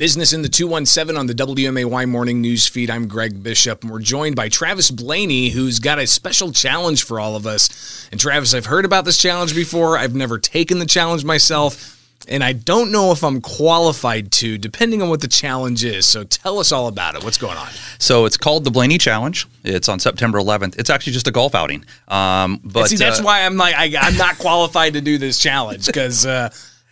Business in the 217 on the WMAY morning news feed. I'm Greg Bishop, and we're joined by Travis Blaney, who's got a special challenge for all of us. And Travis, I've heard about this challenge before. I've never taken the challenge myself, and I don't know if I'm qualified to, depending on what the challenge is. So tell us all about it. What's going on? So it's called the Blaney Challenge. It's on September 11th. It's actually just a golf outing. Um, but See, that's uh, why I'm like, I, I'm not qualified to do this challenge because. Uh,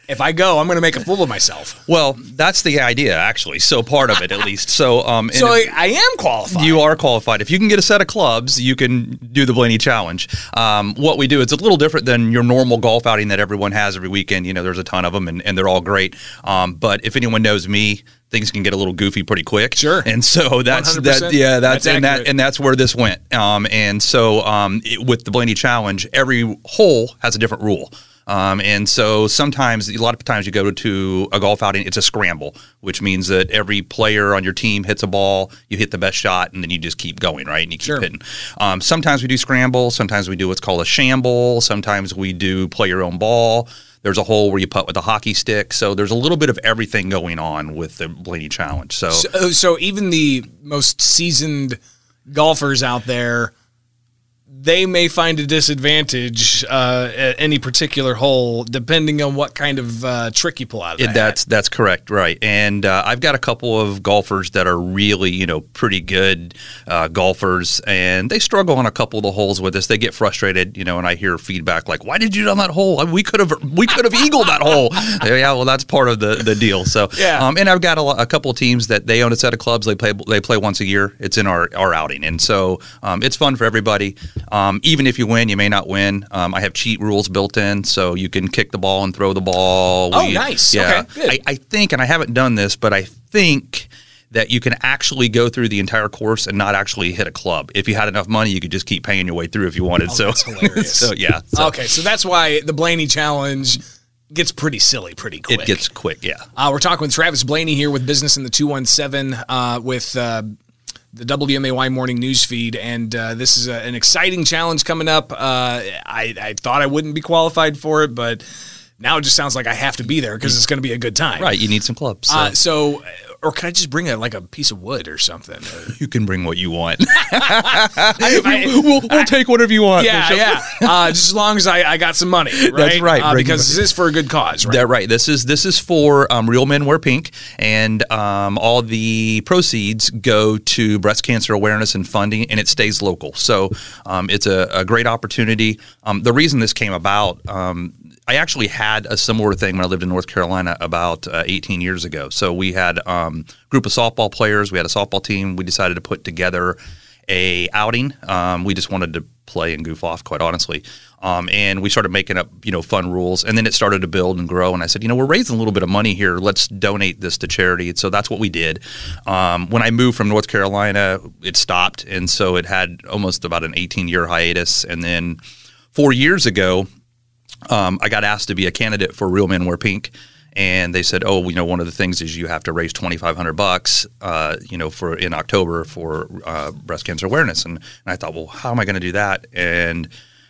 if I go, I'm going to make a fool of myself. Well, that's the idea, actually. So part of it, at least. So, um, So I, if- I am qualified. You are qualified. If you can get a set of clubs, you can do the Blaney Challenge. Um, what we do, it's a little different than your normal golf outing that everyone has every weekend. You know, there's a ton of them, and, and they're all great. Um, but if anyone knows me, things can get a little goofy pretty quick. Sure. And so that's 100%. that. Yeah, that's, That's and that and that's where this went. Um, and so um, it, with the Blaney Challenge, every hole has a different rule. Um, and so sometimes, a lot of times, you go to a golf outing, it's a scramble, which means that every player on your team hits a ball, you hit the best shot, and then you just keep going, right? And you keep Sure. hitting. Um, sometimes we do scramble, sometimes we do what's called a shamble, sometimes we do play your own ball. There's a hole where you putt with a hockey stick. So there's a little bit of everything going on with the Blaney Challenge. So, So, so even the most seasoned golfers out there, they may find a disadvantage uh, at any particular hole, depending on what kind of uh, trick you pull out of that. that's that's correct, right? And uh, I've got a couple of golfers that are really, you know, pretty good uh, golfers, and they struggle on a couple of the holes with us. They get frustrated, you know, and I hear feedback like, "Why did you do on that hole? We could have we could have eagled that hole." yeah, well, that's part of the the deal. So, Yeah. um, and I've got a, a couple of teams that they own a set of clubs. They play they play once a year. It's in our our outing, and so um, it's fun for everybody. Um, even if you win, you may not win. Um, I have cheat rules built in, so you can kick the ball and throw the ball. Oh, nice. Yeah, Okay. I, I think, and I haven't done this, but I think that you can actually go through the entire course and not actually hit a club. If you had enough money, you could just keep paying your way through if you wanted. so Oh, that's hilarious. so yeah, so okay, so that's why the Blaney challenge gets pretty silly pretty quick. it gets quick. Yeah. Uh, we're talking with Travis Blaney here with Business in the 217 uh, with uh, the WMAY morning news feed. And uh, this is a, an exciting challenge coming up. Uh, I, I thought I wouldn't be qualified for it, but now it just sounds like I have to be there because it's going to be a good time. Right. You need some clubs. So Uh, so, or can I just bring a like a piece of wood or something? you can bring what you want. I- we'll, we'll take whatever you want. yeah, yeah. Uh, just as long as I, I got some money, right? right. Uh, because this is for a good cause, right? That right. This is this is for um, Real Men Wear Pink, and um, all the proceeds go to breast cancer awareness and funding, and it stays local. So um, it's a, a great opportunity. Um, the reason this came about. Um, I actually had a similar thing when I lived in North Carolina about uh, 18 years ago. So we had um, a group of softball players. We had a softball team. We decided to put together a outing. Um, we just wanted to play and goof off, quite honestly. Um, and we started making up, you know, fun rules, and then it started to build and grow. And I said, you know, we're raising a little bit of money here. Let's donate this to charity. So that's what we did. Um, when I moved from North Carolina, it stopped, and so it had almost about an 18 year hiatus. And then four years ago, um, I got asked to be a candidate for Real Men Wear Pink, and they said, "Oh, you know, one of the things is you have to raise twenty five hundred bucks, uh, you know, for in October for uh, breast cancer awareness." And, and I thought, well, how am I going to do that? And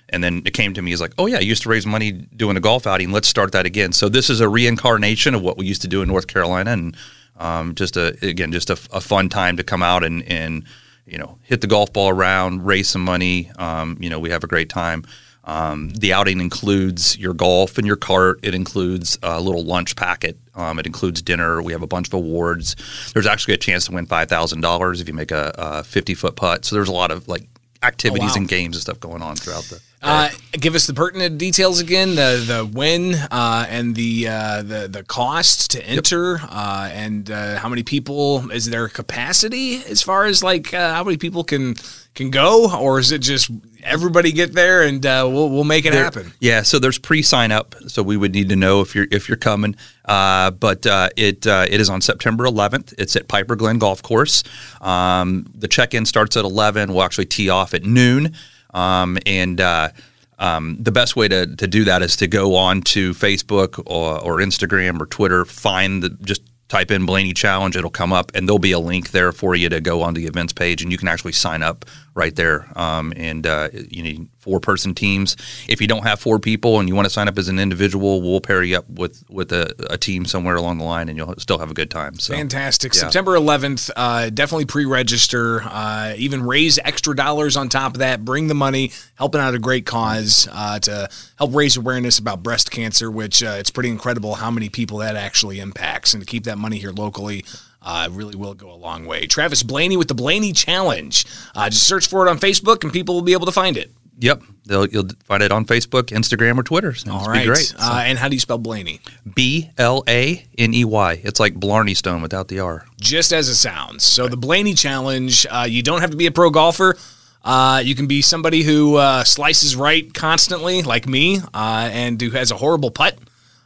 and then it came to me as like, oh yeah, I used to raise money doing a golf outing. Let's start that again. So this is a reincarnation of what we used to do in North Carolina, and um, just a again just a, a fun time to come out and and you know hit the golf ball around, raise some money. Um, you know, we have a great time. Um, the outing includes your golf and your cart. It includes a little lunch packet. Um, it includes dinner. We have a bunch of awards. There's actually a chance to win five thousand dollars if you make a, fifty foot putt. So there's a lot of like activities wow. and games and stuff going on throughout the. Uh, give us the pertinent details again. The the when uh, and the uh, the the cost to enter uh, and uh, how many people is there capacity as far as like uh, how many people can can go or is it just everybody get there and uh, we'll we'll make it There- happen. Yeah, so there's pre-sign up, so we would need to know if you're if you're coming. Uh, but uh, it uh, it is on September 11th. It's at Piper Glen Golf Course. Um, the check-in starts at 11. We'll actually tee off at noon, um, and uh, um, the best way to, to do that is to go on to Facebook or, or Instagram or Twitter. Find the just type in Blaney Challenge. It'll come up, and there'll be a link there for you to go on the events page, and you can actually sign up right there. Um, and uh, you need four person teams. If you don't have four people and you want to sign up as an individual, we'll pair you up with with a, a team somewhere along the line, and you'll still have a good time. So Fantastic. Yeah. September 11th, uh, definitely pre register, uh, even raise extra dollars on top of that. Bring the money, helping out a great cause uh, to help raise awareness about breast cancer, which uh, it's pretty incredible how many people that actually impacts. And to keep that money here locally, uh, really will go a long way. Travis Blaney with the Blaney Challenge. Uh, just search for it on Facebook and people will be able to find it. Yep, They'll, you'll find it on Facebook, Instagram, or Twitter. So All right. great. Uh, and how do you spell Blaney? B L A N E Y. It's like Blarney Stone without the R. just as it sounds. So the Blaney Challenge, uh, you don't have to be a pro golfer. Uh, you can be somebody who uh, slices right constantly, like me, uh, and who has a horrible putt.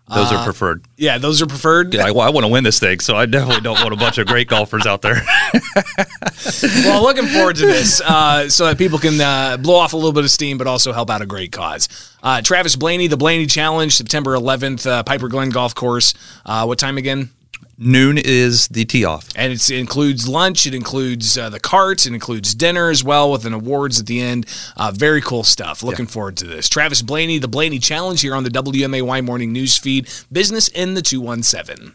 Those Uh, are preferred. Yeah, those are preferred. I, well, I want to win this thing, so I definitely don't want a bunch of great golfers out there. well, looking forward to this uh, so that people can uh, blow off a little bit of steam, but also help out a great cause. Uh, Travis Blaney, the Blaney Challenge, September 11th, uh, Piper Glen Golf Course. Uh, what time again? Noon is the tee off. And it's, it includes lunch, it includes uh, the carts, it includes dinner as well with an awards at the end. Uh, very cool stuff. Looking forward to this. Travis Blaney, the Blaney Challenge here on the WMAY Morning News Feed. Business in the 217.